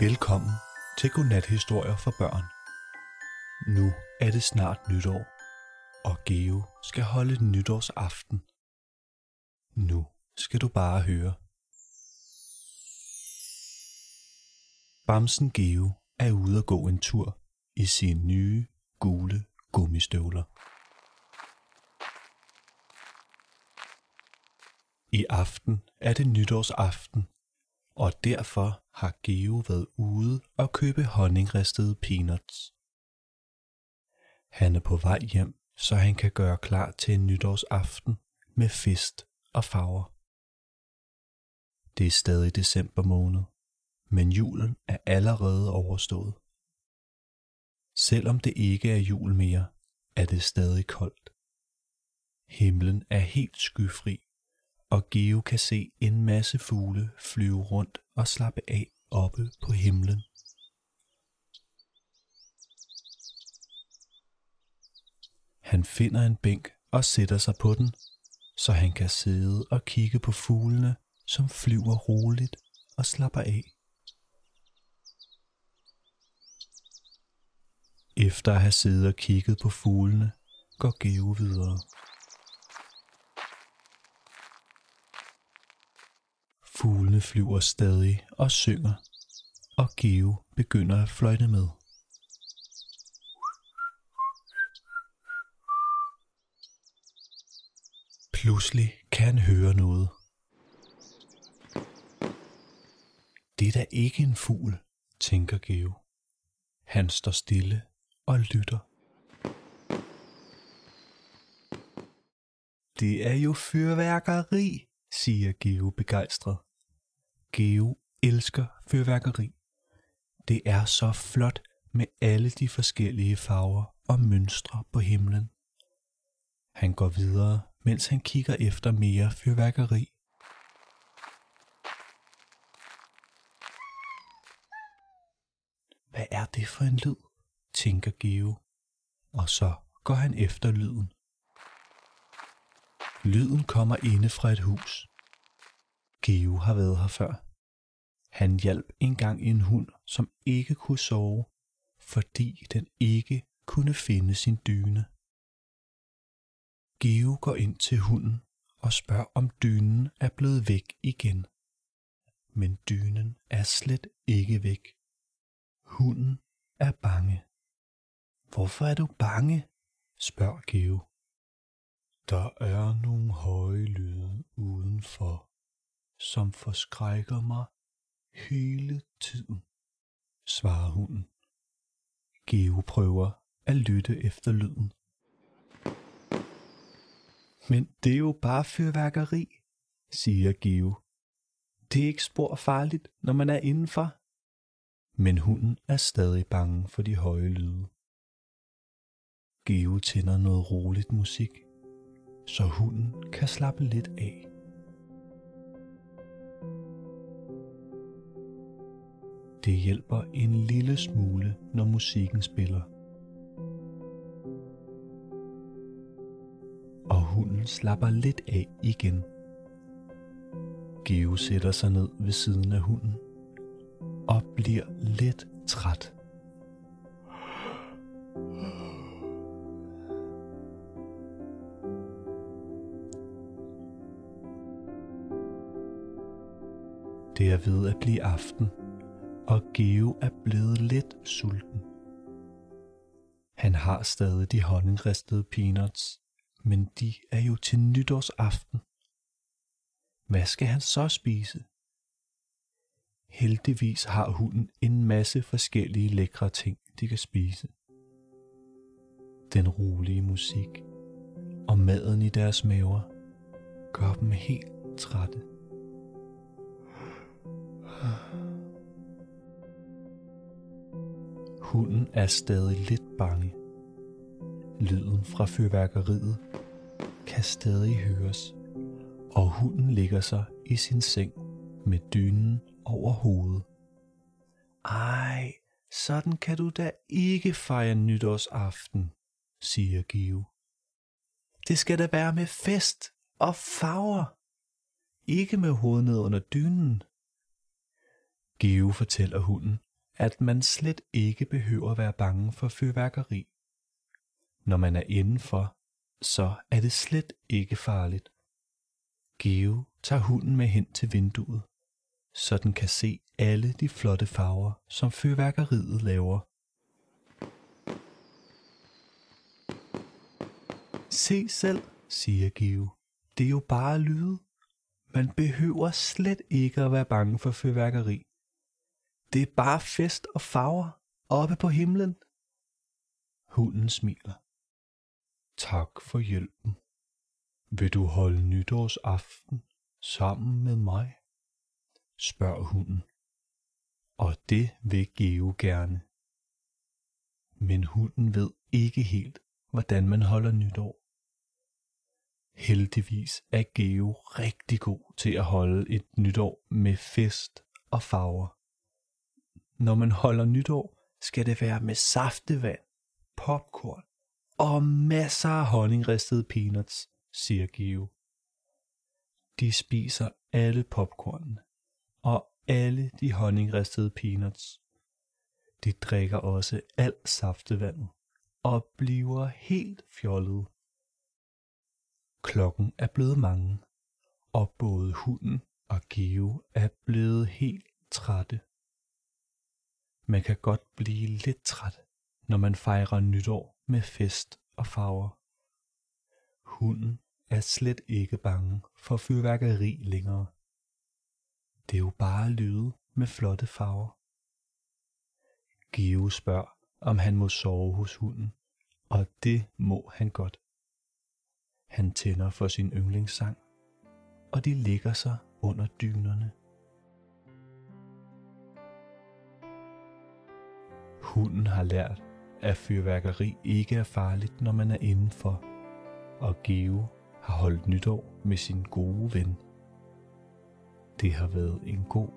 Velkommen til Godnathistorier for børn. Nu er det snart nytår, og Geo skal holde nytårsaften. Nu skal du bare høre. Bamsen Geo er ude at gå en tur i sine nye gule gummistøvler. I aften er det nytårsaften, og derfor har Geo været ude og købe honningristede peanuts. Han er på vej hjem, så han kan gøre klar til en nytårsaften med fest og farver. Det er stadig december måned, men julen er allerede overstået. Selvom det ikke er jul mere, er det stadig koldt. Himlen er helt skyfri, og Geo kan se en masse fugle flyve rundt og slappe af oppe på himlen. Han finder en bænk og sætter sig på den, så han kan sidde og kigge på fuglene, som flyver roligt og slapper af. Efter at have siddet og kigget på fuglene, går Geo videre. Fuglene flyver stadig og synger, og Geo begynder at fløjte med. Pludselig kan han høre noget. Det er da ikke en fugl, tænker Geo. Han står stille og lytter. Det er jo fyrværkeri, siger Geo begejstret. Geo elsker fyrværkeri. Det er så flot med alle de forskellige farver og mønstre på himlen. Han går videre, mens han kigger efter mere fyrværkeri. Hvad er det for en lyd? tænker Geo. Og så går han efter lyden. Lyden kommer inde fra et hus. Geo har været her før. Han hjalp engang en hund, som ikke kunne sove, fordi den ikke kunne finde sin dyne. Geo går ind til hunden og spørger, om dynen er blevet væk igen. Men dynen er slet ikke væk. Hunden er bange. Hvorfor er du bange? spørger Geo. Der er nogle høje lyde udenfor, som forskrækker mig hele tiden, svarer hunden. Geo prøver at lytte efter lyden. Men det er jo bare fyrværkeri, siger Geo. Det er ikke spor farligt, når man er indenfor. Men hunden er stadig bange for de høje lyde. Geo tænder noget roligt musik, så hunden kan slappe lidt af. Det hjælper en lille smule, når musikken spiller. Og hunden slapper lidt af igen. Geo sætter sig ned ved siden af hunden og bliver lidt træt. Det er ved at blive aften, og Geo er blevet lidt sulten. Han har stadig de honningristede peanuts, men de er jo til nytårsaften. Hvad skal han så spise? Heldigvis har hunden en masse forskellige lækre ting, de kan spise. Den rolige musik og maden i deres maver gør dem helt trætte. Hunden er stadig lidt bange. Lyden fra fyrværkeriet kan stadig høres, og hunden ligger sig i sin seng med dynen over hovedet. Ej, sådan kan du da ikke fejre nytårsaften, siger Give. Det skal da være med fest og farver. Ikke med hovedet ned under dynen. Give fortæller hunden, at man slet ikke behøver være bange for fyrværkeri. Når man er indenfor, så er det slet ikke farligt. Geo tager hunden med hen til vinduet, så den kan se alle de flotte farver, som fyrværkeriet laver. Se selv, siger Geo. Det er jo bare lyde. Man behøver slet ikke at være bange for fyrværkeri. Det er bare fest og farver oppe på himlen. Hunden smiler. Tak for hjælpen. Vil du holde nytårsaften sammen med mig? spørger hunden. Og det vil Geo gerne. Men hunden ved ikke helt, hvordan man holder nytår. Heldigvis er Geo rigtig god til at holde et nytår med fest og farver. Når man holder nytår, skal det være med saftevand, popcorn og masser af honningristede peanuts, siger Geo. De spiser alle popcornen og alle de honningristede peanuts. De drikker også alt saftevandet og bliver helt fjollet. Klokken er blevet mange, og både hunden og Geo er blevet helt trætte. Man kan godt blive lidt træt, når man fejrer nytår med fest og farver. Hunden er slet ikke bange for fyrværkeri længere. Det er jo bare lyde med flotte farver. Geo spørger, om han må sove hos hunden, og det må han godt. Han tænder for sin yndlingssang, og de ligger sig under dynerne. Hunden har lært, at fyrværkeri ikke er farligt, når man er indenfor, og Geo har holdt nytår med sin gode ven. Det har været en god.